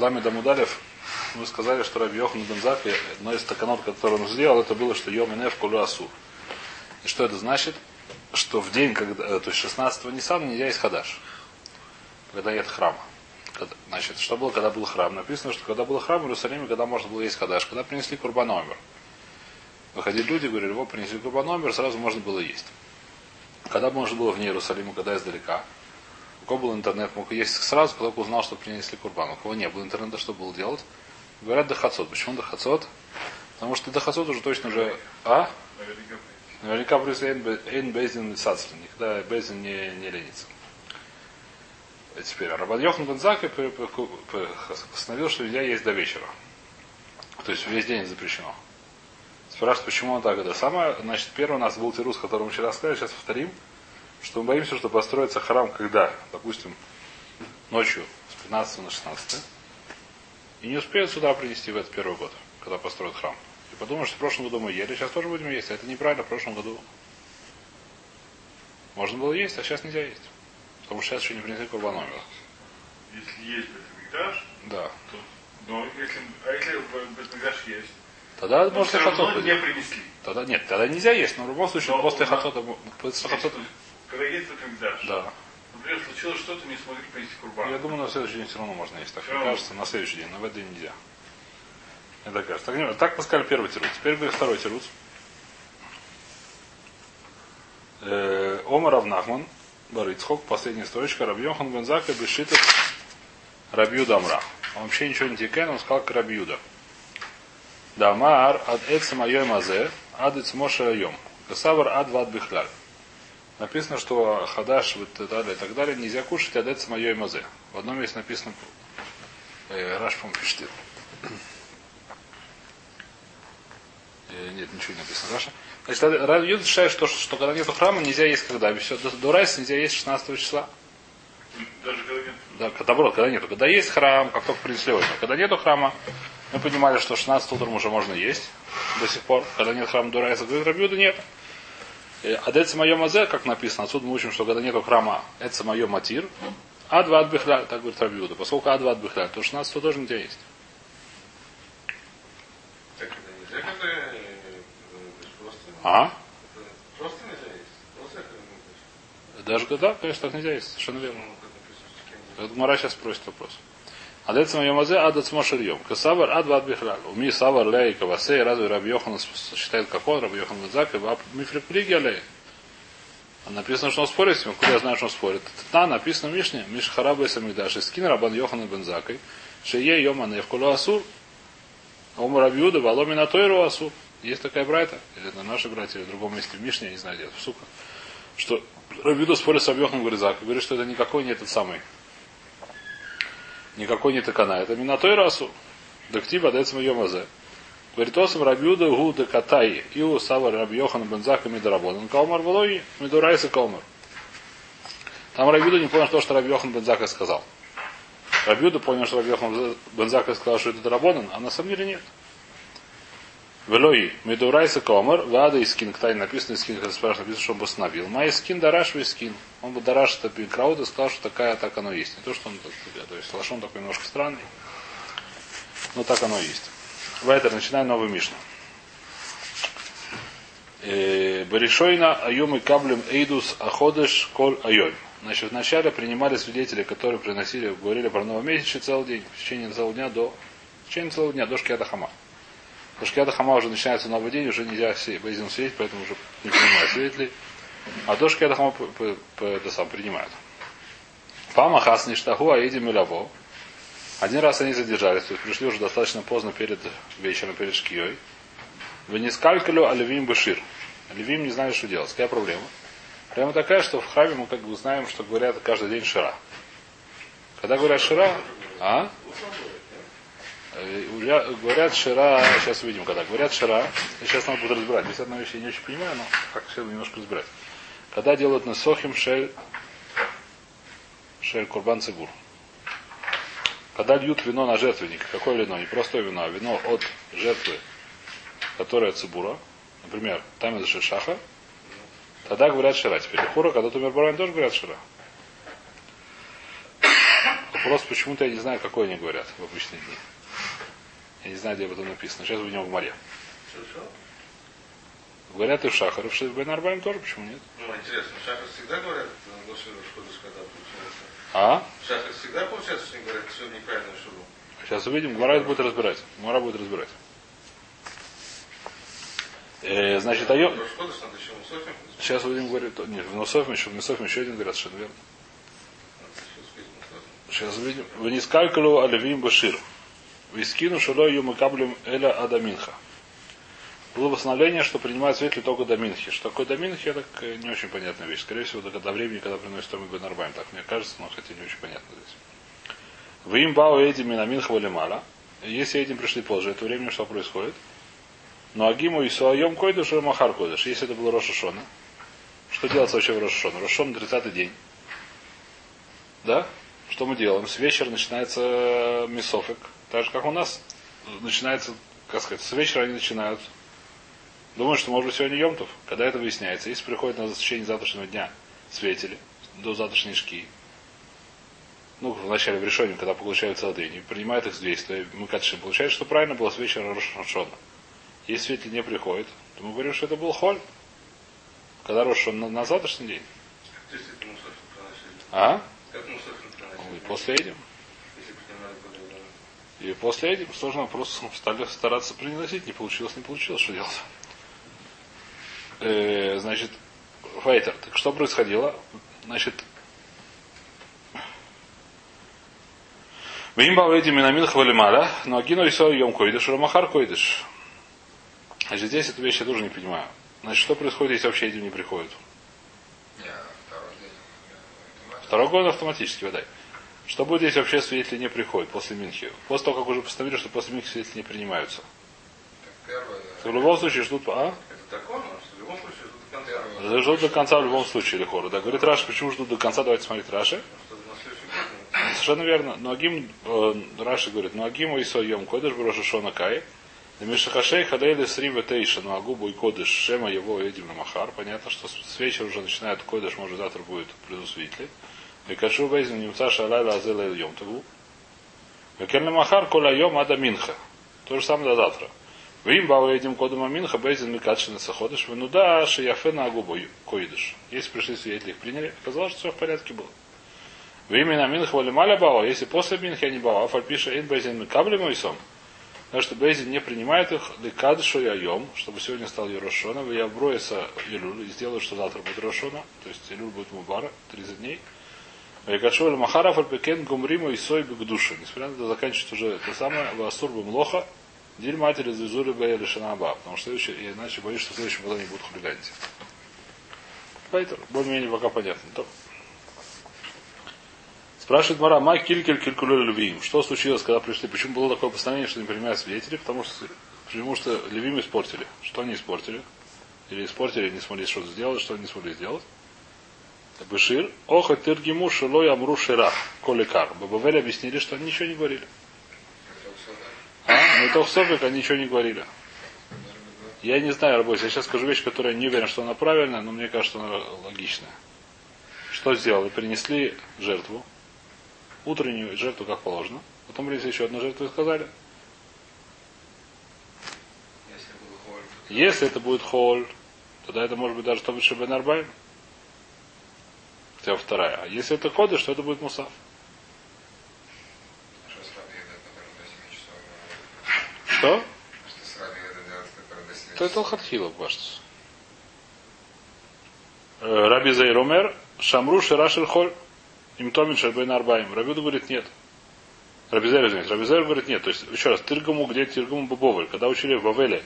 Лами Дамудалев мы сказали, что Раби Йохан Бензак, одно из таканот, который он сделал, это было, что Йом Инеф Кулю Асу. И что это значит? Что в день, когда, э, то есть 16-го Ниссана нельзя есть хадаш. Когда нет храма. Значит, что было, когда был храм? Написано, что когда был храм в Иерусалиме, когда можно было есть хадаш, когда принесли курбаномер. Выходили люди, говорили, вот принесли курбаномер, сразу можно было есть. Когда можно было вне Иерусалима, когда издалека, у кого был интернет, мог есть сразу, когда узнал, что принесли курбан. У кого не было интернета, что было делать? Говорят Дахацот. Почему Дахацот? Потому что Дахацот уже точно уже... А? Наверняка плюс Эйн Безин Сацлин. Никогда Безин не, не ленится. И теперь Рабан Йохан Бензак постановил, что нельзя есть до вечера. То есть весь день запрещено. Спрашивают, почему он так это самое. Значит, первый у нас был тирус, который мы вчера сказали, сейчас повторим, что мы боимся, что построится храм, когда, допустим, ночью с 15 на 16 и не успеют сюда принести в этот первый год, когда построят храм. И подумают, что в прошлом году мы ели, сейчас тоже будем есть. А это неправильно, в прошлом году можно было есть, а сейчас нельзя есть. Потому что сейчас еще не принесли курбаномер. Если есть Бетмигдаш, Да. то, но если, а если Бетмигдаш есть, Тогда и равно хатот не принесли. Тогда нет, тогда нельзя есть, но в любом случае Но после хатота, после хатота, Когда есть Бетмигдаш, да. например, случилось что-то, не смогли принести курбан. Я думаю, на следующий день все равно можно есть. Так мне кажется, на следующий день, но в день нельзя. Это кажется. Так, не- так мы сказали первый тирус. Теперь говорит второй тирус. Э, Омар Авнахман, Барыцхок, последняя строчка, Рабьохан Бензака, Бешитов, Рабьюда Амра. Он вообще ничего не текает, он сказал как Рабьюда. Дамар ад эцем айой мазе, ад эцмоша айом. Касавар ад вад бихляль. Написано, что хадаш вот, и так далее, и так далее нельзя кушать ад эцем айой мазе. В одном месте написано, э, Раш, по пишет. Э, нет, ничего не написано. Раша. Значит, Рабьюда считает, что, что когда нет храма, нельзя есть когда. Все, до, до Райса нельзя есть 16 числа. Даже когда нет. Да, наоборот, когда нету. Когда есть храм, как только принесли его. Когда нету храма, мы понимали, что 16 утром уже можно есть до сих пор. Когда нет храма до Райса, говорит, нет. А это мое мазе, как написано, отсюда мы учим, что когда нету храма, это мое матир, а два от бихля, так говорит Рабьюда. Поскольку а два от бихля, то 16 тоже нельзя есть. Так это нельзя, когда э, просто, А? это просто нельзя есть. Ну, Даже да, конечно, так нельзя есть, совершенно верно. ну, кем Вот Мара сейчас спросит вопрос. А дается моем мазе, а дается мошерьем. Касавар, ад вад бихляль. Уми савар ляй кавасей, разве Раби Йохан считает, как он, Раби Йохан Бензак, и мифрик плиги алей. А написано, что он спорит с ним. Куда я знаю, что он спорит? Да, написано в Мишне. Миш хараба и. И скин Рабан Йохана Бензакой. Шее йома невкулу асур. А уму Рабиуда валоми на тойру асур. Есть такая брайта? Или это наши братья, или в другом месте в Мишне, я не знаю, где Сука. Что Рабиуда спорит с Рабьоханом Грызакой. Говорит, что это никакой не этот самый никакой не такана. Это минатой расу. Дактива мазе. Говорит, осам рабиуда гу де катай. Илу сава раб Йохан бензака мидарабон. Калмар валой мидурайса калмар. Там Рабиуда не понял то, что Раби Йохан Бензака сказал. Рабиуда понял, что Раби Йохан Бензака сказал, что это Дарабонан, а на самом деле нет. Велой, Медурайса Комар, Вада и Скин, Ктай написано, Скин, когда спрашивают, написано, что он бы остановил. Май Скин, Дараш, Скин. Он бы Дараш это Крауд и сказал, что такая, так оно есть. Не то, что он, так, то есть, Лашон такой немножко странный, но так оно есть. Вайтер, начинаем новый Мишну. Баришойна Аюм и Каблем Эйдус Аходыш Коль Айой. Значит, вначале принимали свидетели, которые приносили, говорили про новомесячный целый день, в течение целого дня до, в течение целого дня до Шкиата Хама. До Шкиата Хама уже начинается новый день, уже нельзя Бейзин сидеть, поэтому уже не принимают свидетелей. А до Шкиата Хама п- п- п- это сам принимают. Пама Хас Ништаху Аиди Милаво. Один раз они задержались, то есть пришли уже достаточно поздно перед вечером, перед Шкией. Вы не скалькалю, а Левим Башир. Левим не знали, что делать. Какая проблема? Проблема такая, что в храме мы как бы знаем, что говорят каждый день Шира. Когда говорят Шира, а? Э, Говорят Шира, сейчас увидим, когда говорят Шира, сейчас надо будет разбирать. Здесь одна вещь я не очень понимаю, но как все немножко разбирать. Когда делают на Сохим Шель, Шель Курбан Цигур. Когда льют вино на жертвенник, какое вино? Не простое вино, а вино от жертвы, которая цибура, например, там это шаха, тогда говорят шира. Теперь хура, когда тумер барань, тоже говорят шира. Вопрос, почему-то я не знаю, какой они говорят в обычные дни. Я не знаю, где об этом написано. Сейчас будем в море. Говорят и в Шахар, и в Арбаем тоже, почему нет? Ну, интересно, в шахар всегда говорят, когда получается. А? В шахар всегда получается, что они говорят, все неправильно шуру. Сейчас увидим, Гмара будет разбирать. Гмара будет разбирать. Э, значит, надо еще Мусофим. Сейчас увидим, говорит, нет, в Нософе еще, в Нософе еще один говорят, совершенно верно. Сейчас увидим. В Нискалькалу Алевим Башир. В Искину Шало Юмакаблем Эля Адаминха. Было восстановление, что принимают свидетели только до. Что такое до Минхи, э, не очень понятная вещь. Скорее всего, до, до времени, когда приносит Том Бен Арбаем. Так мне кажется, но хотя не очень понятно здесь. В им бау эдим на Минха Валимала. Если этим пришли позже, это времени, что происходит. Но Агиму и Суайом Койдыш и Махар Койдыш. Если это было Рошашона. Что делать вообще в Рошашона? Рошашон 30 день. Да? Что мы делаем? С вечера начинается мясофик. Так же, как у нас начинается, как сказать, с вечера они начинают. Думаю, что может быть сегодня Йомтов. Когда это выясняется, если приходит на течение завтрашнего дня светили до завтрашней шки, ну, в начале в решении, когда получают целый день, и принимают их здесь, то мы катшим. Получается, что правильно было с вечера Рошашона. Если светили не приходит, то мы говорим, что это был холь. Когда Рошашон на, на завтрашний день. А? Как после этим. И после этим сложно вопрос стали стараться приносить. Не получилось, не получилось. Что делать? Э, значит, Файтер, так что происходило? Значит, Вимба этим минамин хвалимара, но агину и сой йом койдыш, рамахар койдыш. Значит, здесь эту вещь я тоже не понимаю. Значит, что происходит, если вообще этим не приходит? Второй год автоматически, выдай. Что будет, если вообще свидетели не приходят после Минхи? После того, как уже постановили, что после Минхи свидетели не принимаются. То в любом случае ждут... А? Это такое, но в любом случае ждут до конца. Ждут до конца в любом случае Лихора. Да, говорит Раша, почему ждут до конца? Давайте смотреть Раши. Совершенно верно. Но Агим, э, Раши говорит, но Агиму и Сойем Кодыш Броша Шона Кай. Мишахашей Хадейли Срива Тейша, ну Агубу и Кодыш Шема его Эдим Махар. Понятно, что с вечера уже начинает Кодыш, может завтра будет приду свидетели. И Кашу Бейзин Немца Шалайла Азела Йом Таву. Векельна Махар Коля Йом Ада Минха. То же самое до завтра. Вим бау этим кодом Аминха Бейзин Микадшина Саходыш. Ну да, Шияфена Агубу Койдыш. Если пришли свидетели, их приняли, оказалось, что все в порядке было. В имя Минха Валималя Бао, если после Минха они Бао, Афальпиша Ин Бейзин Микабли Мойсом. Потому что Бейзин не принимает их Ликадшу Яйом, чтобы сегодня стал Ерошона, я вброиса Илюль, и сделаю, что завтра будет Рошона, то есть Илюль будет Мубара, 30 дней. Вайкашу Эль Махара Фальпекен Гумрима и Сой Бигдуша. Несмотря на это, заканчивается уже это самое, Васур Млоха, Диль матери Зизуры Бэй Лешанаба, потому что следующий, я иначе боюсь, что в следующем году они будут хулиганить. Поэтому, более-менее пока понятно. То. Спрашивает Мара, Май Килькель Килькулю Левиим. Что случилось, когда пришли? Почему было такое постановление, что не принимают свидетелей? Потому что, потому что Левим испортили. Что они испортили? Или испортили, не смогли что-то сделать, что они не смогли сделать? Бешир, оха тыргиму шилой амру ширах, коликар. Бабавель объяснили, что они ничего не говорили. А? Ну то в Софик они ничего не говорили. Я не знаю, работе. Я сейчас скажу вещь, которая не уверен, что она правильная, но мне кажется, что она логичная. Что сделали? Принесли жертву. Утреннюю жертву, как положено. Потом принесли еще одну жертву и сказали. Если это будет холь, тогда это может быть даже то будет Бен Бы вторая. А если это кодыш, то это будет мусав. Что с Раби Еда, который до 7 часов? Что? Что с Раби Еда делать, который до 7 То это? Алхатхила, кажется. Э, Раби Зайромер, Шамру Ширашер Холь, им Томин Шербейн Арбаим. Рабиуду говорит нет. Рабизер, извините. Рабизер говорит нет. То есть, еще раз, Тыргаму, где Тыргаму Бабовель. Когда учили в Бавеле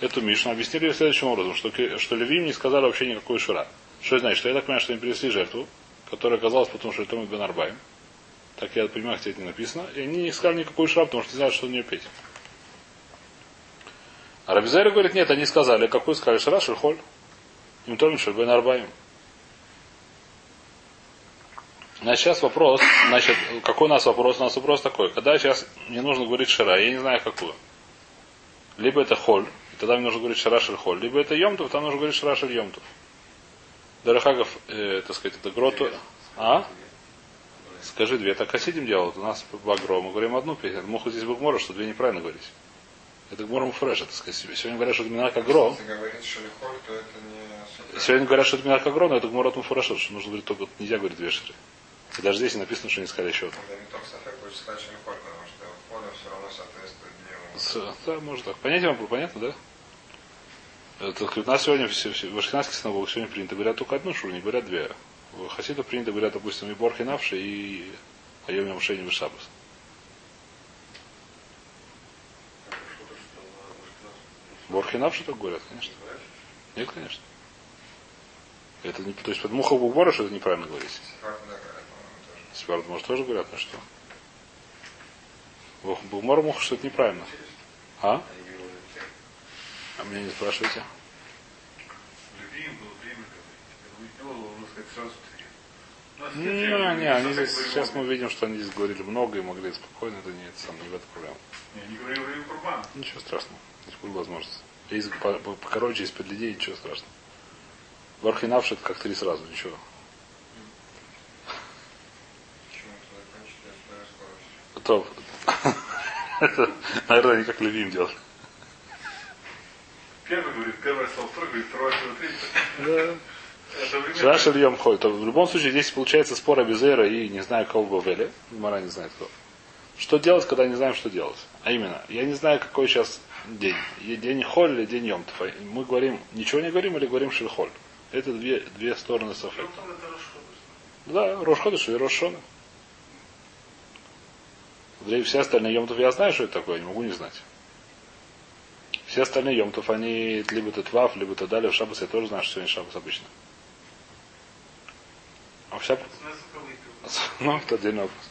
эту Мишну, объяснили следующим образом, что, что Левим не сказали вообще никакой шира. Что это значит? Что я так понимаю, что они принесли жертву, которая оказалась потому, что это Бен Арбаим. Так я понимаю, где это не написано. И они не сказали никакой шира, потому что не знают, что у нее петь. А Рабизер говорит, нет, они сказали, какой сказали шира, шерхоль. Им Томин Шербен Арбаим. Значит, сейчас вопрос, значит, какой у нас вопрос? У нас вопрос такой. Когда сейчас мне нужно говорить шара, я не знаю какую. Либо это холь, и тогда мне нужно говорить шара шель холь, либо это йомтов, там нужно говорить шара шель йомтов. Дарахагов, э, так сказать, это гроту. А? Скажи две. Так хасидим делают. У нас багро. Мы говорим одну песню. Муху здесь Богмора, что две неправильно говорить. Это Гмора Муфреш, это сказать себе. Сегодня говорят, что это не особо... Сегодня говорят, что это Минак Агро, но это Гмора Муфреш, что нужно говорить только, нельзя говорить две шире. И даже здесь написано, что не сказали еще одну. Да, может так. Понятие вам было понятно, да? Это, у нас сегодня в ашкенадских синагогах сегодня принято говорят только одну шуру, не говорят две. В хасидах принято говорят, допустим, и Борхи Навши, и Айом Ямшени Вишабас. Борхи Навши так говорят, конечно. Нет, конечно. Это не, то есть под мухов Бубора, что это неправильно говорить. Сепард, может, тоже говорят, ну что? Бумар муха, что это неправильно. А? А меня не спрашивайте. Не, не, они здесь, сейчас мы видим, что они здесь говорили много и могли спокойно, это не, это сам, не в этом проблема. Не, не. Ничего страшного, здесь будет возможность. По- покороче из-под людей, ничего страшного. Вархинавши это как три сразу, ничего. То, это, наверное, они как любим делают. Первый говорит, первое слово, второй говорит, второе слово, третье. Да. Это время. Шаш Ильем ходит. То в любом случае здесь получается спор Абизера и не знаю кого Бавеля. Мара не знает кто. Что делать, когда не знаем, что делать? А именно, я не знаю, какой сейчас день. День Холь или день Йомтов. Мы говорим, ничего не говорим или говорим Шельхоль. Это две, две стороны Софета. Да, Рошходыш и Рошона. Все остальные Йомтов я знаю, что это такое, не могу не знать. Все остальные Йомтов, они либо это Твав, либо это Дали, в Шабас я тоже знаю, что сегодня Шабас обычно. А вся... Ну, это отдельный вопрос.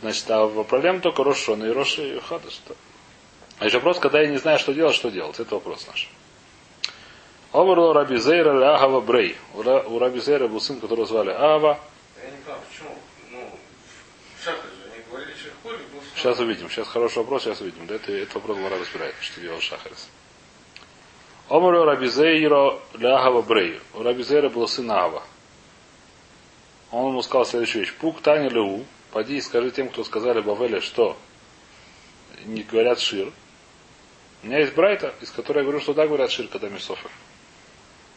Значит, а проблема только Рошона и Роши и Хадаш. А еще вопрос, когда я не знаю, что делать, что делать. Это вопрос наш. Омрло Раби Зейра Ляхава Брей. У Ра- У Раби Зейра был сын, которого звали Ава. Я не понимаю, почему, ну, в Шахаре же они говорили Шерхоль, был Сейчас увидим. Сейчас хороший вопрос, сейчас увидим. Да, это, это вопрос Мара разбирает, что делал Шахарис. Омрло Раби Зейра Ляхава Брей. У Раби Зейра был сын Ава. Он ему сказал следующую вещь. Пук Тани Леу. Поди и скажи тем, кто сказали Бавеле, что не говорят Шир. У меня есть Брайта, из которой я говорю, что да, говорят Шир, когда Мисофер.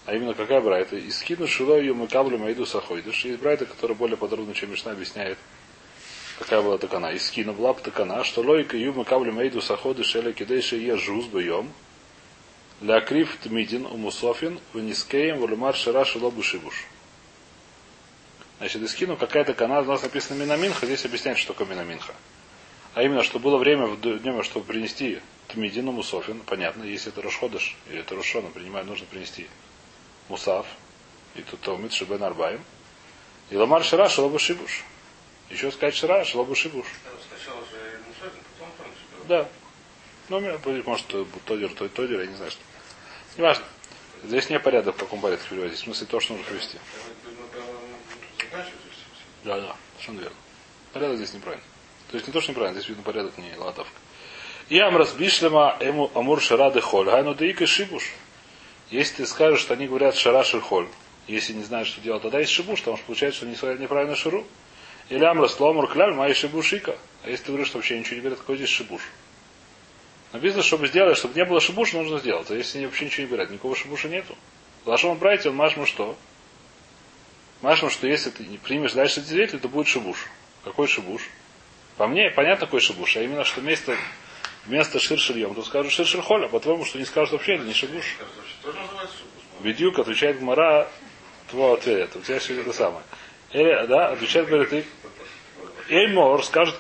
А именно какая Брайта? И скину Шило ее мы каблю Майду Сахойдыш. Есть Брайта, которая более подробно, чем Мишна объясняет, какая была такана. И скину была бы такана, что логика Юма каблю Майду Сахойдыш или кидейши е жуз бьем. Лякрив Тмидин Умусофин Ванискеем Валимар Шира Шилобу Шибуш. Значит, Искину какая-то канал, у нас написано Минаминха, здесь объясняет, что такое Минаминха. А именно, что было время в днем, чтобы принести Тмидину Мусофин, понятно, если это Рошходыш, или это Рошона, принимает, нужно принести Мусав, и тут Талмит Шибен Арбаем. И Ламар Шира Шалабу Шибуш. Еще сказать Шира Шалабу Шибуш. Да. Ну, может, Тодер, то Тодер, я не знаю, что. Неважно. Здесь не порядок, в каком порядке переводить. В смысле, то, что нужно привести. Да, да, совершенно верно. Порядок здесь неправильно. То есть не то, что неправильно, здесь видно порядок не латовка. И амрас бишлема эму амур шарады холь. Гайну деика шибуш. Если ты скажешь, что они говорят шара холь, если не знаешь, что делать, тогда есть шибуш, потому что получается, что они неправильно ширу. Или амрас ломур кляль, май шибушика. А если ты говоришь, что вообще ничего не говорят, какой здесь шибуш? Написано, чтобы сделать, чтобы не было шибуша, нужно сделать. А если вообще ничего не говорят, никакого шибуша нету. Лашон брайте, он машма что? Машма, что если ты не примешь дальше свидетель, то будет шибуш. Какой шибуш? По мне, понятно, какой шибуш, а именно, что вместо, вместо ширшильем, то скажут ширшильхоль, а по-твоему, что не скажут вообще, это не шибуш. Бедюк отвечает Гмара, твой ответ, у тебя все это самое. Или, да, отвечает, говорит, ты, Эймор скажет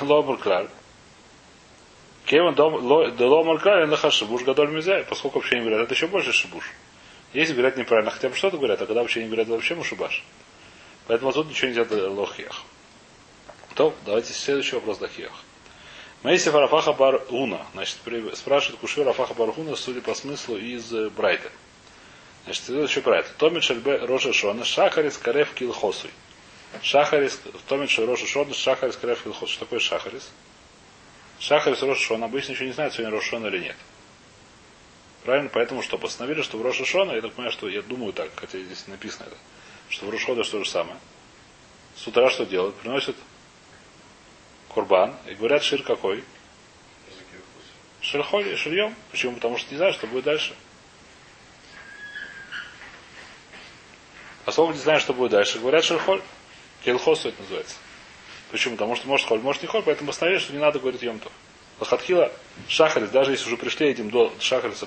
Ломар Клаль. Кевин Ломар Клаль, это шибуш гадоль мизай, поскольку вообще не говорят, это еще больше шибуш. Если говорят неправильно, хотя бы что-то говорят, а когда вообще не говорят, это вообще мушибаш. Поэтому тут ничего нельзя лохиях. То, давайте следующий вопрос дахиях. Мейси Рафаха Бар Уна. Значит, спрашивает Куши Рафаха Бар Уна, судя по смыслу, из э, Брайта. Значит, следующий Брайта. Томит Шельбе Роша Шона, Шахарис Карев Килхосуй. Шахарис, Томит Шель Роша Шона, Шахарис Карев Килхосуй. Что такое Шахарис? Шахарис Роша Шона. Обычно еще не знают, сегодня Роша Шона или нет. Правильно? Поэтому что? Постановили, что в Роша Шона, я так понимаю, что я думаю так, хотя здесь написано это, что в Рошхода что же самое. с утра что делают? Приносят курбан и говорят шир какой? Шерхоль, ширьем. Почему? Потому что не знаю, что будет дальше. Поскольку не знаю, что будет дальше, говорят шерхоль. Келхосу это называется. Почему? Потому что может холь, может не холь, поэтому постановили, что не надо говорить емтов. Лохатхила шахарис, даже если уже пришли этим до шахариса,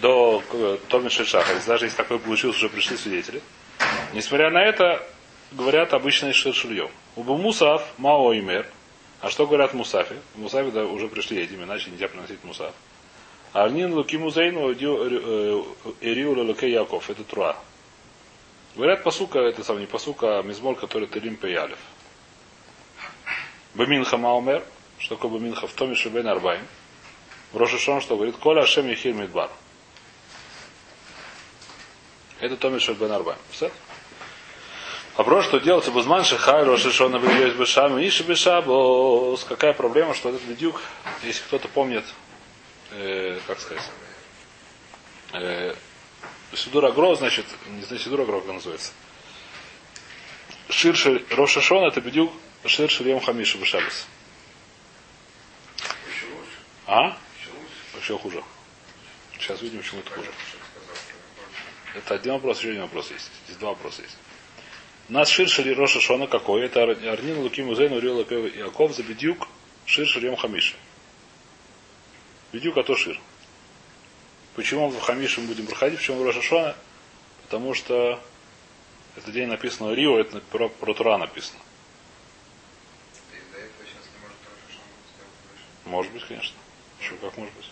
до э, Томит Шахарис, даже если такое получилось, уже пришли свидетели. Несмотря на это, говорят обычный шершульем. Убу Мусав, Мао Имер. А что говорят? В Мусафе да, уже пришли этим, иначе нельзя приносить Мусаф. Арнин Луки Музейну Эриу Луке Яков. Это Труа. Говорят посука, это сам не посука, а мизмор, который Телим Пеялев. Баминха Маумер. Что такое Баминха? В Томе Шебен Арбаим. В Рошишон, что говорит, Коля Ашем Ехир Мидбар. Это Томи Шебен Арбаим. Все? Вопрос, что делать Бузман Шихай, Рошишона Бельёсь Бешам, Иши Бешабос. Какая проблема, что этот бедюк, если кто-то помнит, э, как сказать, э, Сидура Гро, значит, не знаю, Сидура Гро, как называется. Ширши Рошишон, это бедюк Ширши Лем Хамиши лучше. А? Еще хуже. Сейчас видим, почему это хуже. Это один вопрос, еще один вопрос есть. Здесь два вопроса есть. У нас ширши Роша Шона какой? Это Арнин Луки Музейн Урил Яков за Бедюк Ширши Рем Хамиши. Бедюк, а то Шир. Почему в Хамише мы будем проходить? Почему в Роша Шона? Потому что этот день написано Рио, это про, про Тура написано. может что быть, конечно. Еще как может быть.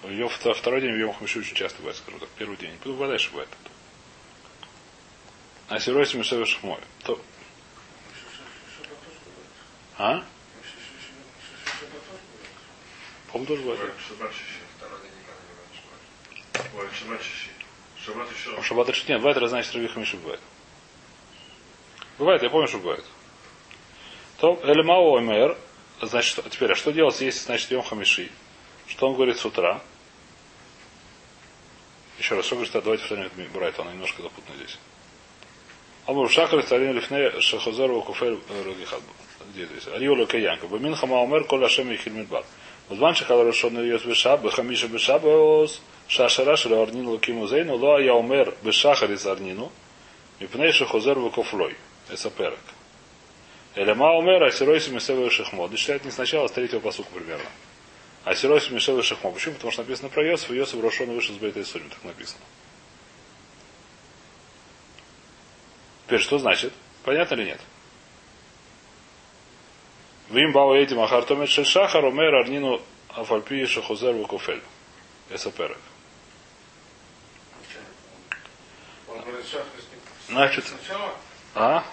Этот. Ее вто- второй день в Йом Хамиши очень часто бывает, скажу так. Первый день. Ну, бывает, дальше бывает. А Сирой Семисовый Шахмой. То... А? По-моему, тоже бывает. Шаббат шиши. Второй день никогда не может. Ой, шаббат шиши. Шаббат еще. У Шаббата нет, бывает, раз значит Рави Хамиши бывает. Бывает, я помню, что бывает. То Элемао Омер, значит, теперь, а что делать, если, значит, Йом Хамиши? Что он говорит с утра? Еще раз, что говорит, давайте повторим Брайт, она немножко запутана здесь. Амур Шахар Старин Лифне Шахозеру Куфер Рогихат. Где здесь? Ариола Каянка. Бамин Хамаумер Коля Шем и Хильмидбар. Узман Шахал Рошон Йос Бешаб, Хамиша Бешабос, Шашара Шара Арнин Лукиму Зейну, Лоа Яумер Бешахарис Арнину, Мипней Шахозер Вукофлой. Эсаперек. Элема Умер, Асиройси Месевый Шахмо. Да читает не сначала, а с третьего посука примерно. Асиройси Месевый Шахмо. Почему? Потому что написано про Йосиф, и Йосиф Рошон вышел с Бейта и Сурим. Так написано. Теперь что значит? Понятно или нет? Вим бау этим ахартомет шельшахар умер арнину афальпи шахузер шахрис не Значит, а?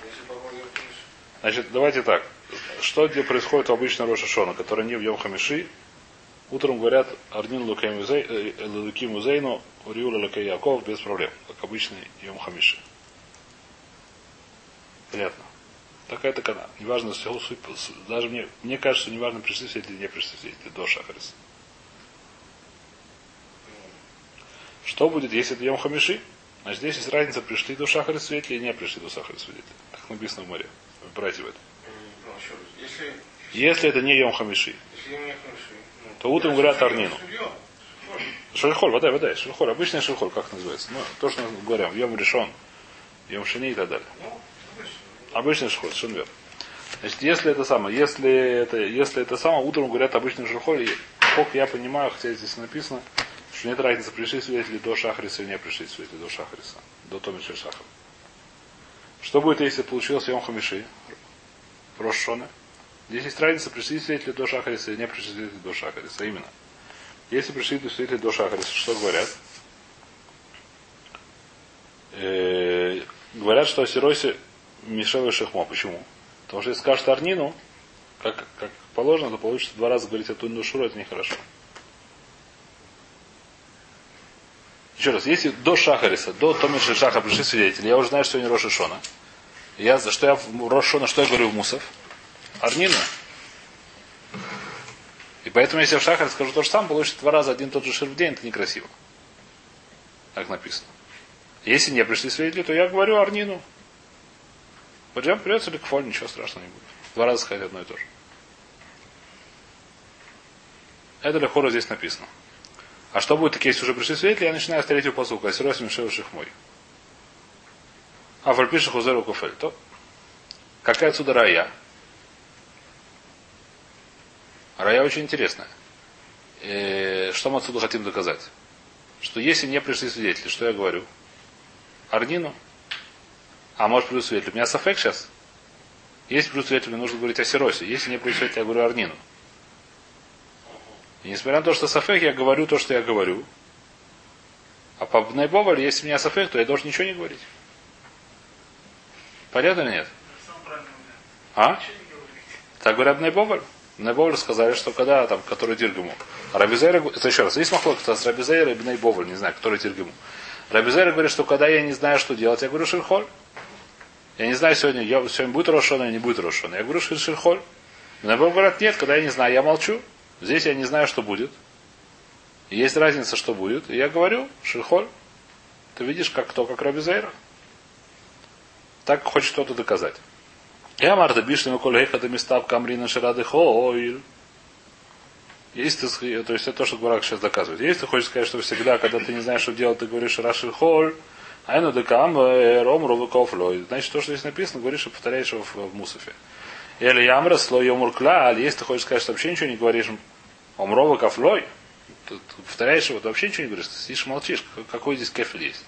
Значит, давайте так. Что где происходит у обычного Роша Шона, который не в Йом? Утром говорят Арнин Луким Музейну, Уриула Лакей Яков без проблем, как обычный Йом Хамиши. Понятно. Такая то она. Неважно, суть, даже мне, мне кажется, неважно, пришли свидетели или не пришли свидетели до Шахариса. Что будет, если это Йом Хамиши? Значит, здесь есть разница, пришли до Шахариса свидетели или не пришли до Шахариса свидетели. Так написано в море. Братья в раз. Если, это не Йом Хамиши, То утром говорят Арнину. Шельхоль, вода, вода, шельхоль, обычный шельхоль, как называется? Ну, то, что мы говорим, Йом решен, Йом шини и так далее. Обычный шельхоль, совершенно верно. Значит, если это самое, если это, если это самое, утром говорят обычный и, сколько я понимаю, хотя здесь написано, что нет разницы, пришли свидетели до Шахариса или не пришли свидетели до Шахариса, до Томиши Шахар. Что будет, если получилось Йом Хамиши, Рошшоны? Здесь есть разница, пришли свидетели до Шахариса или не пришли свидетели до Шахариса. Именно. Если пришли свидетели до Шахариса, что говорят? Э, говорят, что Сиросе Мишел и Шехмо. Почему? Потому что если скажут Арнину, как, как положено, то получится два раза говорить эту Нушуру, это нехорошо. Еще раз, если до Шахариса, до Томиша Шаха пришли свидетели, я уже знаю, что они Роша Шона. Я, за что я в Рошона, что я говорю в Мусов? Арнина. И поэтому, если я в Шахаре скажу то же самое, получится два раза один тот же шир в день, это некрасиво. Так написано. Если не пришли свидетели, то я говорю Арнину. Пойдем, придется ли кфоль, ничего страшного не будет. Два раза сказать одно и то же. Это легко здесь написано. А что будет, если уже пришли свидетели, я начинаю с третьего посылка. Асирос Мишева Шихмой. А фальпиша хузеру куфель. То. Какая отсюда рая? Рая очень интересная. И что мы отсюда хотим доказать? Что если не пришли свидетели, что я говорю? Арнину? А может плюс свидетель? У меня сафек сейчас. Если плюс свидетель, мне нужно говорить о Сиросе. Если не плюс свидетель, я говорю Арнину. И несмотря на то, что сафек, я говорю то, что я говорю. А по Бнайбоваль, если у меня сафек, то я должен ничего не говорить. Понятно или нет? А? Так говорят Бнайбоваль. Бнайбоваль сказали, что когда там, который Диргаму. Рабизейра, это еще раз, есть махлок, с Рабизейра и Бнайбоваль, не знаю, который Диргаму. Рабизейра говорит, что когда я не знаю, что делать, я говорю Ширхоль. Я не знаю, сегодня, я, сегодня будет Рошона или не будет Рошона. Я говорю Ширхоль. Бнайбоваль говорят, нет, когда я не знаю, я молчу. Здесь я не знаю, что будет. Есть разница, что будет. И я говорю, Ширхоль, ты видишь, как кто, как Раби Зейра. Так хочет кто-то доказать. Я Марта Бишлим и Кольхеха Мистав Камрина Ширады Хойль. Если ты, то есть это то, что Гурак сейчас доказывает. Если ты хочешь сказать, что всегда, когда ты не знаешь, что делать, ты говоришь Раши Холь, Айну Декам, Ром Руваков Лой. Значит, то, что здесь написано, говоришь и повторяешь его в, в Мусафе. Или Ямра, слой Йомуркла, а если ты хочешь сказать, что вообще ничего не говоришь, Омрова Кафлой, ты повторяешь его, ты вообще ничего не говоришь, ты сидишь молчишь, какой здесь кефель есть.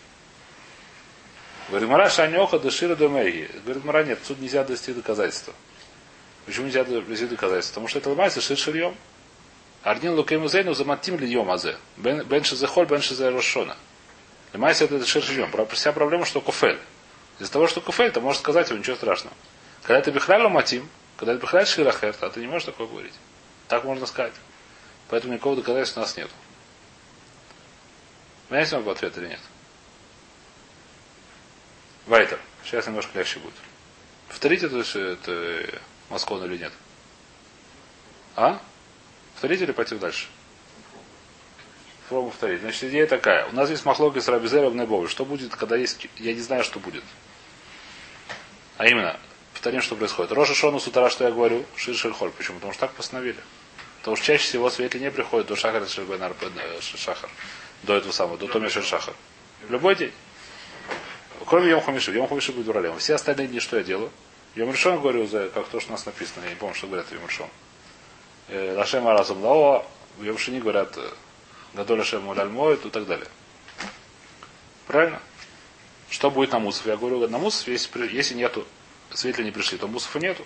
Говорит, Мара Шаньоха Дашира Домеги. Говорит, Мара, нет, тут нельзя довести доказательства. Почему нельзя довести доказательства? Потому что это ломается шир ширьем. Арнин Лукейму Зейну заматим ли йом азе. Бен Шизехоль, Бен Шизе Рошона. Ломается это шир ширьем. Вся проблема, что куфель. Из-за того, что куфель, ты можешь сказать его, ничего страшного. Когда ты бихраль матим, когда ты бихраль ширахер, а ты не можешь такое говорить. Так можно сказать. Поэтому никакого доказательства у нас нет. Понимаете мой ответ или нет? Вайтер. Сейчас немножко легче будет. Повторите это, это Москон или нет? А? Повторите или пойти дальше? Попробуем повторить. Значит, идея такая. У нас есть махлоги с Рабизером Небовой. Что будет, когда есть... Я не знаю, что будет. А именно, повторим, что происходит. Роша Шону с утра, что я говорю, Шир Ширхоль. Почему? Потому что так постановили. Потому что чаще всего светли не приходит до Шахара Ширбенар Шахар. До этого самого, до Томи Шахар. В любой день. Кроме Йом Хамиши. Йом Хамиши будет уралем. Все остальные дни, что я делаю? Йом говорю, за, как то, что у нас написано. Я не помню, что говорят Йом Решон. Лашем Аразам Лао. В Йом говорят Гадоля Шем Уляльмой и так далее. Правильно? Что будет на Мусов? Я говорю, на Мусов, если, если нету, свидетели не пришли, то Мусофа нету.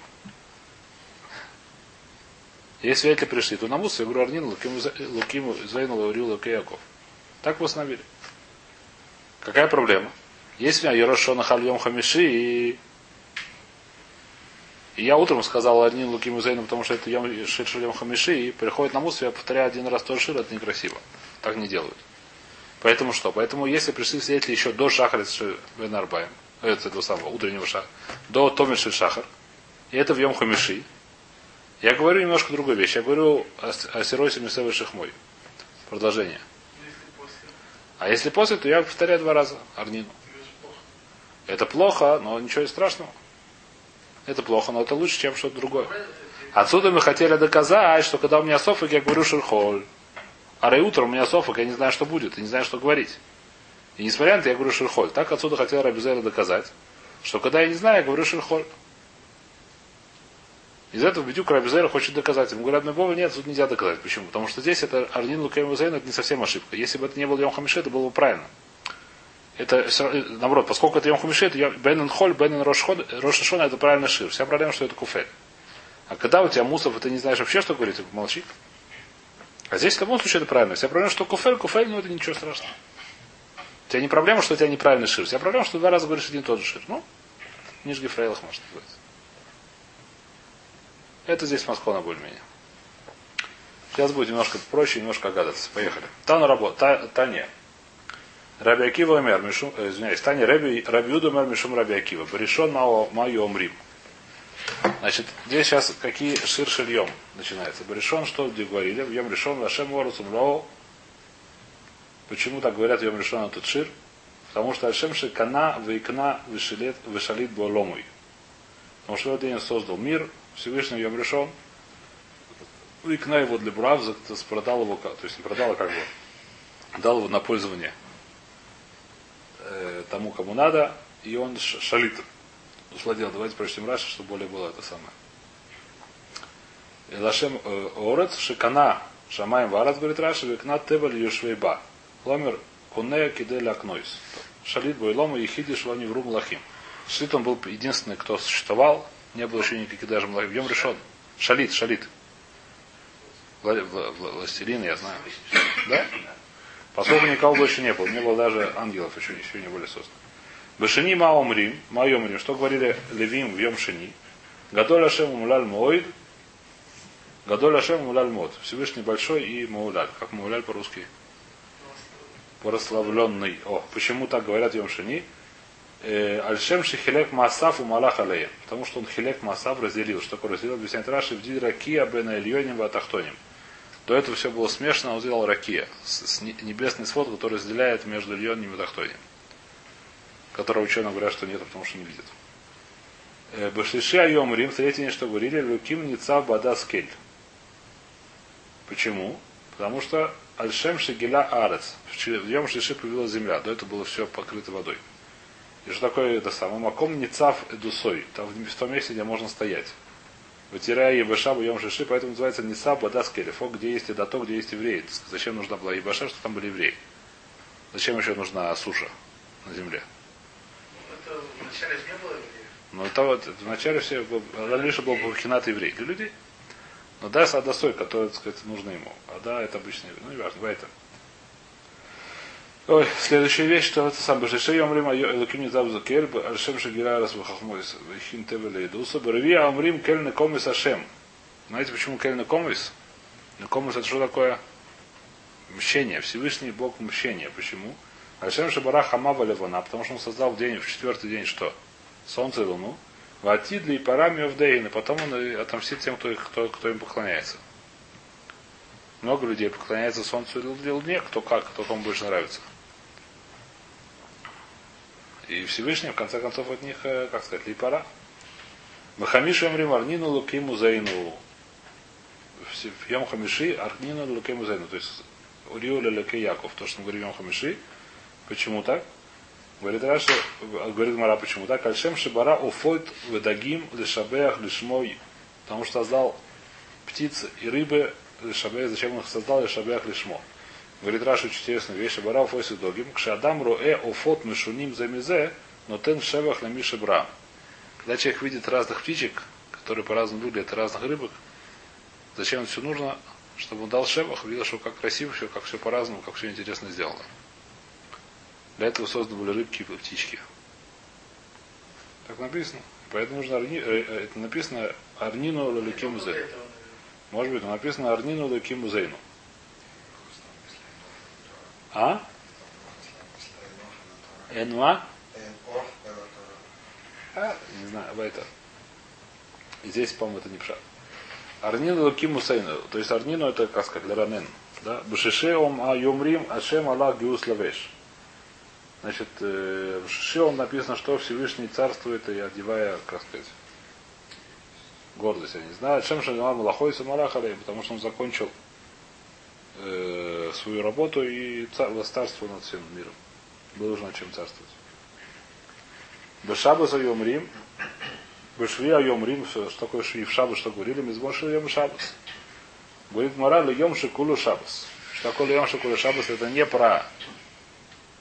Если свидетели пришли, то на Мусов, я говорю, Арнин, Лукиму, Зайну, Лаурил, Лукияков. Так восстановили. Какая проблема? Есть у меня Ерошона Хальем Хамиши и и я утром сказал Арнин Лукиму Зейну, потому что это Шир Шилем Хамиши, и приходит на мусор, я повторяю один раз тот шир, это некрасиво. Так не делают. Поэтому что? Поэтому если пришли свидетели еще до Шахара Бен Арбаем, это этого самого утреннего шахара, до Томиши Шахар, и это в Йом Хамиши, я говорю немножко другую вещь. Я говорю о, о Сиросе Месевой Шихмой. Продолжение. А если после, то я повторяю два раза Арнину. Это плохо, но ничего страшного. Это плохо, но это лучше, чем что-то другое. Отсюда мы хотели доказать, что когда у меня софик, я говорю шерхоль. А рай утром у меня софик, я не знаю, что будет, и не знаю, что говорить. И несмотря на это, я говорю шерхоль. Так отсюда хотел Рабизера доказать, что когда я не знаю, я говорю шерхоль. Из этого Бедюк Рабизера хочет доказать. Ему говорят, Бога нет, тут нельзя доказать. Почему? Потому что здесь это Арнин Лукаем это не совсем ошибка. Если бы это не был Йом Хамиши, это было бы правильно. Это, наоборот, поскольку это Йом это Бенен Холь, Бенен Рошашона, это правильно шир. Вся проблема, что это куфель. А когда у тебя мусов, и ты не знаешь вообще, что говорить, молчи. А здесь в любом случае это правильно. Вся проблема, что куфель, куфель, ну это ничего страшного. У тебя не проблема, что у тебя неправильный шир. Вся проблема, что два раза говоришь один и тот же шир. Ну, Нижги Фрейлах может быть. Это здесь Москва более-менее. Сейчас будет немножко проще, немножко гадаться. Поехали. Тану работа. Та, Таня. Раби Акива умер, Мишум, э, извиняюсь, Таня Раби, Раби Юда умер, Мишум Раби Акива. Решен Маю Омрим. Значит, здесь сейчас какие шир шильем начинается. Решен, что где говорили? В Йом решен Вашем Ворус Умлоу. Почему так говорят Йом решен этот шир? Потому что Альшем Шикана Вейкна Вишалит Вишалит Буаломуй. Потому что в этот день создал мир, Всевышний Йом решен, Вейкна его для Брав, продал его, то есть не продал, а как бы дал его на пользование э, тому, кому надо, и он шалит. Усладил. Давайте прочтем Раши, чтобы более было это самое. Лашем э, Орец Шикана Шамаем Варат, говорит Раши, Векна Теваль Юшвейба. Ломер Кунея Киделя Акнойс. Шалит Бойлома и Хидиш Вани Врум Лахим. Шалит он был единственный, кто существовал. Не было еще никаких даже Млахим. Йом решен. Шалит, Шалит. Вла- вла- вла- Властелин, я знаю. Да? Поскольку никого больше не было, не было даже ангелов еще, еще не были созданы. Башини Маомрим, Майомрим, что говорили Левим в Йом Шини? Гадоль Ашем Умуляль Моид, Гадоль Ашем Умуляль Мод. Всевышний большой и Мауляль. Как Мауляль по-русски? Прославленный. О, почему так говорят в Йом Шини? Э, Альшем Шихилек Масав у Малах Алеем. Потому что он Хилек Масав разделил. Что такое разделил? Объясняет Раши в Дидра Кия Бен Ильоним Ватахтоним. До этого все было смешно, он сделал ракия. Небесный свод, который разделяет между Ильонием и Тахтонием. Которого ученые говорят, что нет, потому что не видят. Э, Башлиши Айом Рим, третий день, что говорили, Люким Ницав Бада Скель. Почему? Потому что Альшем Шигеля Арец. В Йом Шлиши появилась земля. До этого было все покрыто водой. И что такое это самое? Маком Ницав Эдусой. Там в том месте, где можно стоять. Вытирая Ебаша Йом Шиши, поэтому называется Ниса Бадаскель. Фо, где есть едато, где есть евреи. Зачем нужна была Ебаша, что там были евреи? Зачем еще нужна суша на земле? Это вначале не было евреев. Но это вот, вначале все, был- был Бухинат еврей для людей. Но да, с Адасой, который, так сказать, нужно ему. А да, это обычный, ну не важно, это. Ой, следующая вещь, что это сам Бешеше Йом Рим Элоким Низав Закель, Альшем Шагира Рас Вахахмойс, Вихин Тевеле Идуса, Барави Амрим Кель Некомис Ашем. Знаете, почему Кель Некомис? Некомис это что такое? Мщение, Всевышний Бог мщения. Почему? Альшем Шабара Хамава Левана, потому что он создал в день, в четвертый день что? Солнце и луну. Ватидли и парами Овдейн, потом он отомстит тем, кто, кто, кто им поклоняется. Много людей поклоняется солнцу и луне, кто как, кто кому больше нравится. И Всевышний, в конце концов, от них, э, как сказать, липара. Махамишу Амрим Арнину Лукиму Зайну. В Йом Хамиши Арнину Лукиму Зайну. То есть Уриоля Леке Яков. То, что мы говорим Йом Хамиши. Почему так? Говорит Раша, говорит Мара, почему так? Альшем Шибара Уфойт Ведагим Лешабеях Лишмой. Потому что создал птиц и рыбы Лешабеях. Зачем он их создал? Лешабеях Лишмо. Говорит Раша очень интересную вещь. Бара Уфойсу Догим. Кшадам Роэ Офот Мишуним Замизе, но тен Шевах на Мишебра. Когда человек видит разных птичек, которые по-разному выглядят, разных рыбок, зачем это все нужно? Чтобы он дал шевах, видел, что как красиво все, как все по-разному, как все интересно сделано. Для этого созданы были рыбки и птички. Так написано. Поэтому нужно арни... э, э, это написано Арнину Лаликиму После Зейну. этого, наверное. Может быть, но написано Арнину Лаликиму Зейну. А? Энма? А, не знаю, это. Здесь, по-моему, это не пшат. Арнину Сейну. То есть Арнину это, как сказать, для Ранен. Да? Бешеше ом а юмрим ашем Аллах гиус лавеш. Значит, э, в Шише он написано, что Всевышний царствует и одевая, как сказать, гордость, я не знаю. Чем же Малахой Самарахалей, потому что он закончил э, свою работу и цар, царство над всем миром. Над чем царствовать. Бешаба за Рим. Бешви Айом Рим. Что такое шви в шабас, что говорили? Мизмоши Йом Шабас. Говорит Мораль Йом Шикулу Шабас. Что такое Йом Шикулу Шабас? Это не про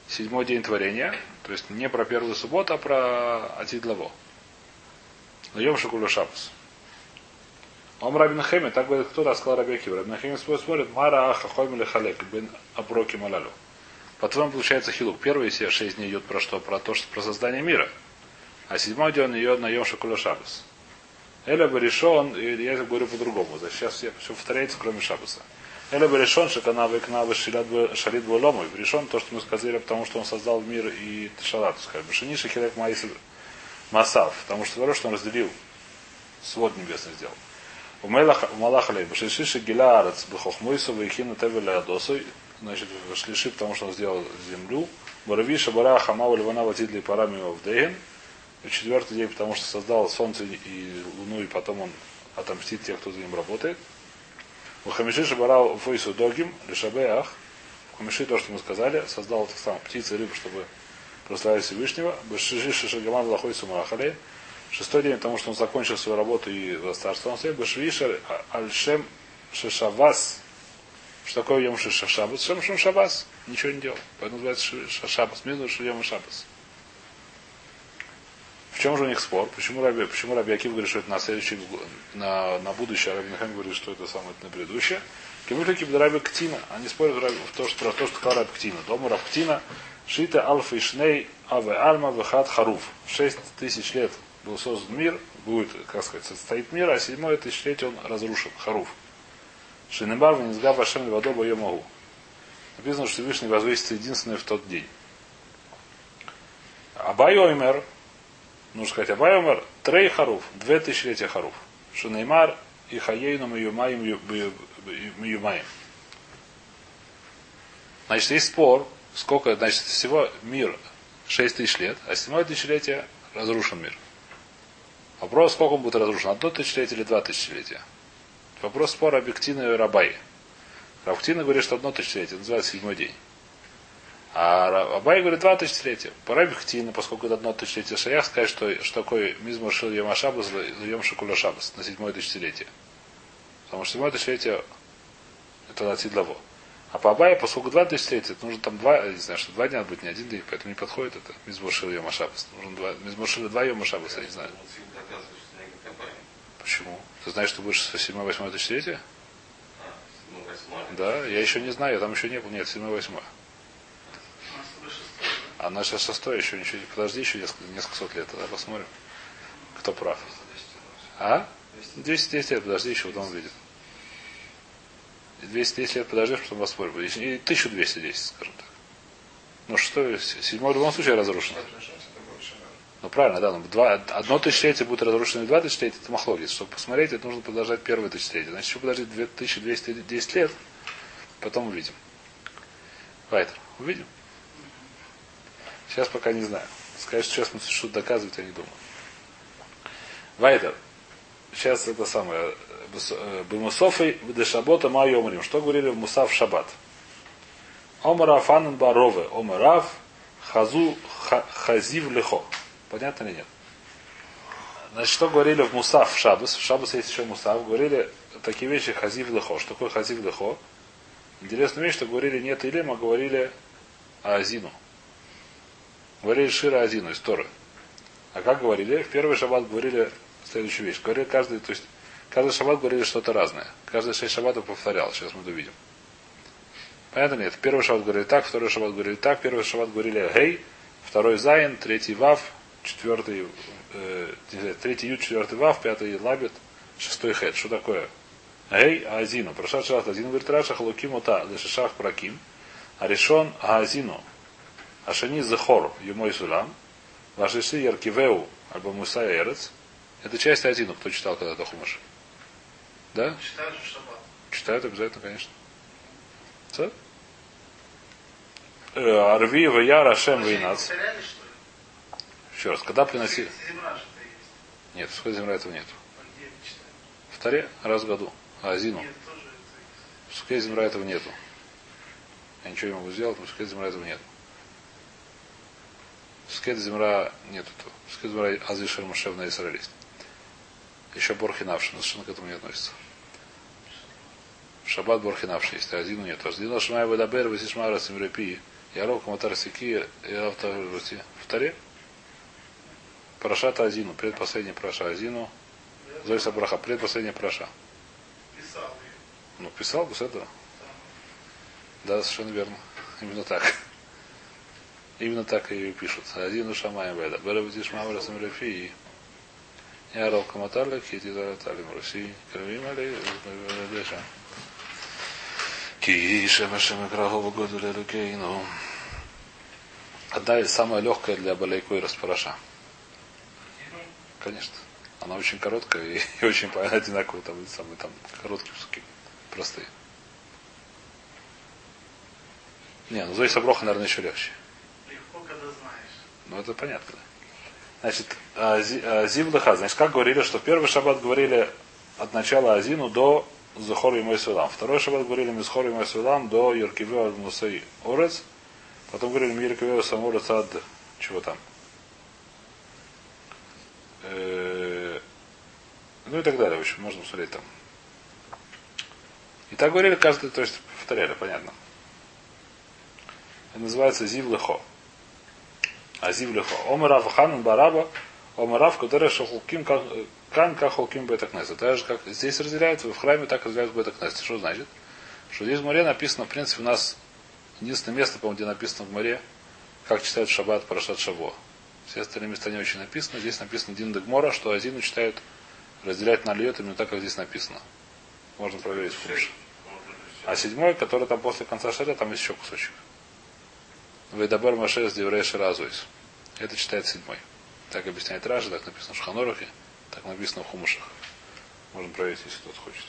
седьмой день творения, то есть не про первую субботу, а про Атидлаво. Йом Шикулу Шабас. Ом Рабин Хеми, так говорит, кто рассказал Рабекив. Рабин Хеми смотрит, Мара Аха Хоймили Халек, бен Аброки Малалю. По-твоему, получается хилук. Первые все шесть дней идет про что? Про то, что про создание мира. А седьмой день идет на Йом Шакула Шабас. Эля бы решен, я говорю по-другому. Сейчас все, все повторяется, кроме Шабаса. Эля бы решен, шакана векна шалит булому. Решен то, что мы сказали, потому что он создал мир и шалат. Скажем, Шини шахилек маис масав. Потому что говорю, что он разделил свод небесный сделал. У Малахалей, Башишиши Гилаарец, Бахохмойса, Вайхина Тевеля Адосой, значит, в Шлиши, потому что он сделал землю, Боровиша Бара Хамау Ливана Ватидли Парами Вдейген. И четвертый день, потому что создал солнце и луну, и потом он отомстит тех, кто за ним работает. У Хамиши Шабара Фойсу Догим, Лишабеах. Хамиши то, что мы сказали, создал так само птицы и рыбы, чтобы прославить Всевышнего. Башижи Шишагаман Лахой Сумахале. Шестой день, потому что он закончил свою работу и царство он стоит. Башвишер Альшем Шишавас. Что такое Йом Шишашабас? Шем Шем Шабас. Ничего не делал. Поэтому называется Шабас. Минус Йом Шабас. В чем же у них спор? Почему Раби, почему Раби Акив говорит, что это на следующий, на, на будущее, а Раби Нахам говорит, что это самое это на предыдущее? Кемюлики Раби Ктина. Они спорят в то, что, про то, что сказал Раби Ктина. Дома Раби Ктина. Шита Алфа Шней Аве Альма Вехат Харуф. Шесть тысяч лет был создан мир, будет, как сказать, состоит мир, а седьмое тысячелетие он разрушен. Харуф. Шинебар Венизгав Ашем Левадоба ее могу. Написано, что Всевышний возвысится единственное в тот день. Абай Оймер, нужно сказать, Абай Оймер, Трей Харуф, две тысячелетия Харуф. Шинеймар и Хаейну Миюмаем Миюмаем. Значит, есть спор, сколько, значит, всего мир 6 тысяч лет, а седьмое тысячелетие разрушен мир. Вопрос, сколько он будет разрушен, одно тысячелетие или два тысячелетия? Вопрос спора Объектина и Рабай. Равктина говорит, что одно тысячелетие, называется седьмой день. А Абай говорит два тысячелетия. По Рабихтина, поскольку это одно тысячелетие Шаях, сказать, что, что такое Мизмар Шил Йома Шабас, Йом Шакуля Шабас на седьмое тысячелетие. Потому что седьмое тысячелетие это на Тидлаво. А по Абае, поскольку два тысячелетия, это нужно там два, не знаю, что два дня будет, не один день, поэтому не подходит это Мизмар Шил Йома Шабас. Нужно два, Мизмар Шил два Йома Шабас, я не знаю. Почему? Ты знаешь, что будешь седьмое, восьмое тысячелетие? Да, я еще не знаю, я там еще не был. Нет, седьмое, восьмое. А наше шестое еще ничего не. Подожди еще несколько, несколько сот лет, тогда посмотрим. Кто прав. А? 210 лет, подожди, еще потом увидим. 210 лет подожди, потом посмотрим. И 1210, скажем так. Ну что, седьмой в любом случае разрушено. Ну правильно, да, но два, одно тысячелетие будет разрушено и два тысячелетия, это махлогис. Чтобы посмотреть, это нужно подождать первое тысячелетие. Значит, еще подождать 2210 лет, потом увидим. Вайтер. Увидим. Сейчас пока не знаю. Что сейчас мы что-то доказывать, я не думаю. Вайтер. Сейчас это самое. Бемусофой дешабота майомрим. Что говорили в Мусав Шаббат? Омара фанан барове. Омарав хазу хазив лехо. Понятно или нет? Значит, что говорили в Мусав в Шабас? В Шабас есть еще Мусав. Говорили такие вещи хазив лехо. Что такое хазив лехо? Интересная вещь, что говорили не תהילים, а говорили האזינו. Говорили שירה האזינו из Торы. А как говорили? В первый шаббат говорили следующую вещь. Говорили каждый, то есть каждый шаббат говорили что-то разное. Каждый шесть шаббатов повторял. Сейчас мы это увидим. Понятно нет? Первый шаббат говорили так, второй шаббат говорили так, первый шаббат говорили гей, второй зайн, третий вав, четвертый, э, третий ют, четвертый вав, пятый ламед, шестой хет. Что такое? Гей, Азину. Прошедший раз Азину говорит Раша Халуким Ота, Лешишах Праким. А решен Азину. Ашани Захор, Юмой Сулам. Вашиши Яркивеу, альбо Муса Эрец. Это часть Азину, кто читал когда-то Хумаш. Да? Читают шаббат. Читают обязательно, конечно. Что? Арви Ваяр Ашем Вейнац. Еще раз, когда приносили... Нет, в Сходе земля этого нет. А где это читают? В Таре раз в году. А Азину. В Сукей земля этого нету. Я ничего не могу сделать, но в Сукей земля этого нет. В Сукей земля нету этого. В Сукей земля Азишер Машев на Исраиле есть. Еще Борхинавши, но совершенно к этому не относится. Шаббат Борхинавши есть, а Азину нет. Азину Шмай Вадабер, Васишмара Симрепи, Ярок Матар Сики, и Автовати. В Таре? Парашата Азину, предпоследний Параша Азину. Зойса Браха, предпоследняя Параша. писал. Ну, писал бы с этого. Да, совершенно верно. Именно так. Именно так и пишут. Один уша моя беда. Бера будешь мамра самрафи. Я рал каматарля, кити заратали мруси. Кровим али, деша. Киша машем крахова году лерукейну. Одна из самая легкая для Балейку и Распараша. Конечно. Она очень короткая и, и очень одинаково там самые там короткие пуски. Простые. Не, ну Зои Саброха, наверное, еще легче. Легко. когда знаешь. Ну, это понятно. Значит, а, зи- а, Зив Леха. Значит, как говорили, что первый шаббат говорили от начала Азину до Захор и мой Свилам. Второй шаббат говорили Мисхор и мой Свилам до Юркивео Мусей Орец. Потом говорили Миркивео Саморец от чего там. Э, Ну и так далее. В общем, можно посмотреть там. И так говорили каждый, то есть повторяли, понятно. Это называется Зив Лехо. Азив лехо. Омарав ханан бараба, омарав, который шахулким кан кахулким бетакнеса. Так же, как здесь разделяют, в храме так разделяют бетакнеса. Что значит? Что здесь в море написано, в принципе, у нас единственное место, по-моему, где написано в море, как читают шаббат Парашат Шаво. Все остальные места не очень написано. Здесь написано Дин Дегмора, что Азину читают разделять на льет именно так, как здесь написано. Можно проверить в Хумше. А седьмой, который там после конца шаря, там есть еще кусочек. וידבר משה את דברי השירה הזאת. Это читает седьмой. Так объясняет Раши, так написано в Шулхан Орухе, так написано в Хумашах. Можно проверить, если кто-то хочет.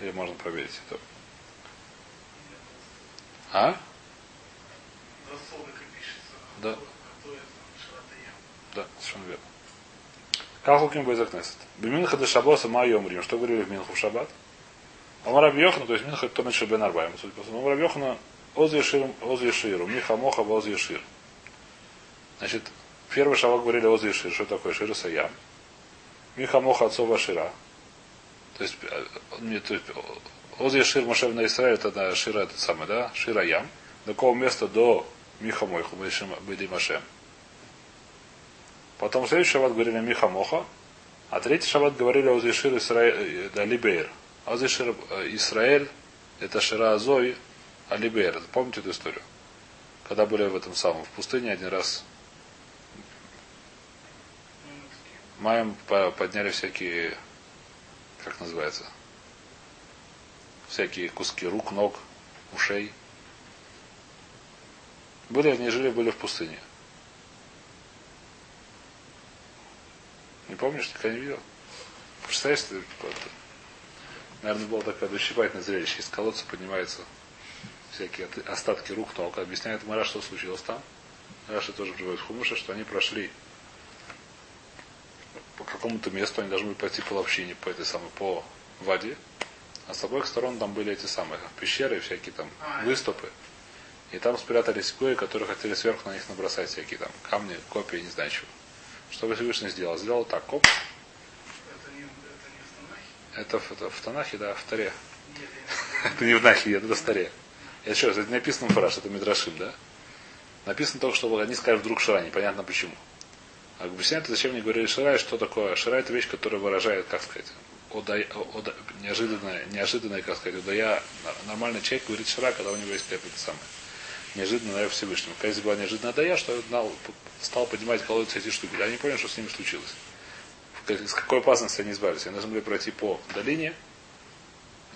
Или можно проверить это. А? До. Да. Да, совершенно верно. כך חלוקים בבית הכנסת. במנחה דשבתא מה היו אומרים. Что говорили в Минху в Шаббат? Омар Абьохна, то есть Минха это Томит Шабен Арбаем. Судя по всему, Омар Абьохна Оз Ешир, Оз Еширу. Миха Моха Оз Ешир. Значит, первый шаббат говорили Оз Ешир. Что такое Шир Саям? Миха Моха отцова Шира. То есть, э, не, то есть Оз Ешир Машев на Израиль, это Шира, это самое, да? Шира Ям. До какого места до Миха Мойху, Бейди Машем. Потом следующий шаббат говорили Миха Моха, а третий шаббат говорили о Зешир Исраэль, да, Либейр. А Зешир Исраэль, это Шира Азой, а Либейр. Помните эту историю? Когда были в этом самом, в пустыне один раз Маем по- подняли всякие, как называется, всякие куски рук, ног, ушей. Были, они жили, были в пустыне. Не помнишь, никогда не видел? Представляешь, ты, это, наверное, было такое дощипательное зрелище. Из колодца поднимаются всякие остатки рук, ног. Объясняет Мара, что случилось там. Раша тоже приводит в Хумыша, что они прошли по какому-то месту, они должны были пойти по ловчине, по этой самой, по воде. А с обоих сторон там были эти самые пещеры, всякие там А, выступы. И там спрятались гои, которые хотели сверху на них набросать всякие там камни, копии, не знаю чего. Что Всевышний сделал? Сделал так, коп. Это не, это не в Танахе? Это в, это в Танахе, да, в Таре. Нет, Это не в Нахе, это в Таре. Это что, это не написано Фараш, это Мидрашим, да? Написано только, что они сказали вдруг Шира, непонятно почему. А объясняют, зачем мне говорили Шира, и что такое? Шира это вещь, которая выражает, как сказать, одай, ода- неожиданное, неожиданное, как сказать, удая, нормальный человек говорит Шира, когда у него есть какая-то самая неожиданно дая Всевышнему. Когда была неожиданная дая, что я знал, стал поднимать колодцы эти штуки. Я не понял, что с ними случилось. С какой опасности они избавились. Они должны были пройти по долине.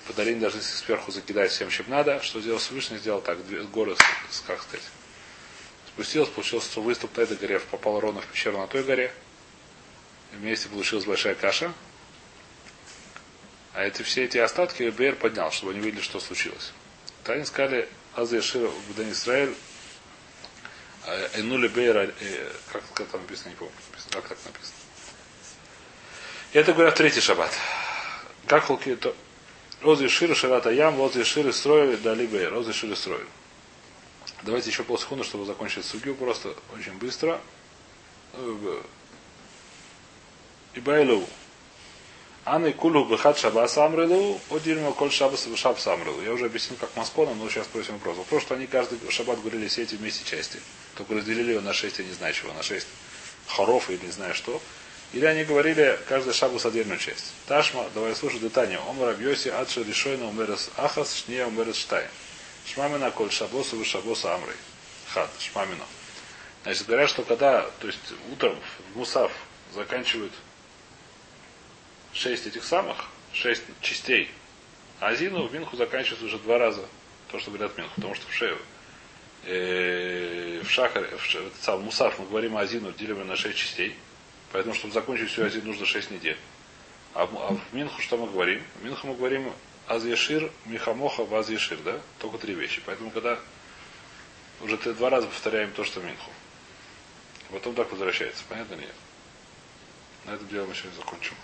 По должны сверху закидать всем, чем надо. Что сделал Всевышний? Сделал так. Горы, как сказать, спустилась, получился выступ на этой горе, попал ровно в пещеру на той горе. И вместе получилась большая каша. А эти все эти остатки Бер поднял, чтобы они видели, что случилось. То они сказали, Аз Яшир Бден Исраэль, Энули Бейра, э, как, как там написано, не помню, как так написано. И это говорят третий шаббат. Как холки, то Оз Яшир Ширата Ям, Оз Яшир Исроэль, Дали Бейр, Оз Яшир Исроэль. Давайте еще полсекунды, чтобы закончить судью, просто очень быстро. Ибайлу. Анны кулу бхат шабас амрелу, одильма коль шабас шабас амрелу. Я уже объяснил, как маскона, но сейчас спросим вопрос. Вопрос, что они каждый шаббат говорили все эти вместе части. Только разделили его на шесть, я не знаю чего, на шесть хоров или не знаю что. Или они говорили каждый шабус отдельную часть. Ташма, давай слушай, детание. Омар Абьоси, Адша Ришойна, Умерес Ахас, Шния, Умерес Штайн. Шмамина, Коль Шабосу, Вы Шабоса Амрей. Хат, Шмамина. Значит, говорят, что когда, то есть утром в Мусав заканчивают шесть этих самых, шесть частей. Азину в Минху заканчивается уже два раза. То, что говорят Минху. Потому что в Шею, э, в Шахаре, в, Ше- этот самый Мусав мы говорим Азину, делим на шесть частей. Поэтому, чтобы закончить всю Азину, нужно шесть недель. А, а в Минху что мы говорим? В Минху мы говорим Аз Ешир, Михамоха, Ваз Ешир, да? Только три вещи. Поэтому, когда Уже ты два раза повторяем то, что Минху. Потом так возвращается. Понятно или нет? На этом дело мы сегодня закончим.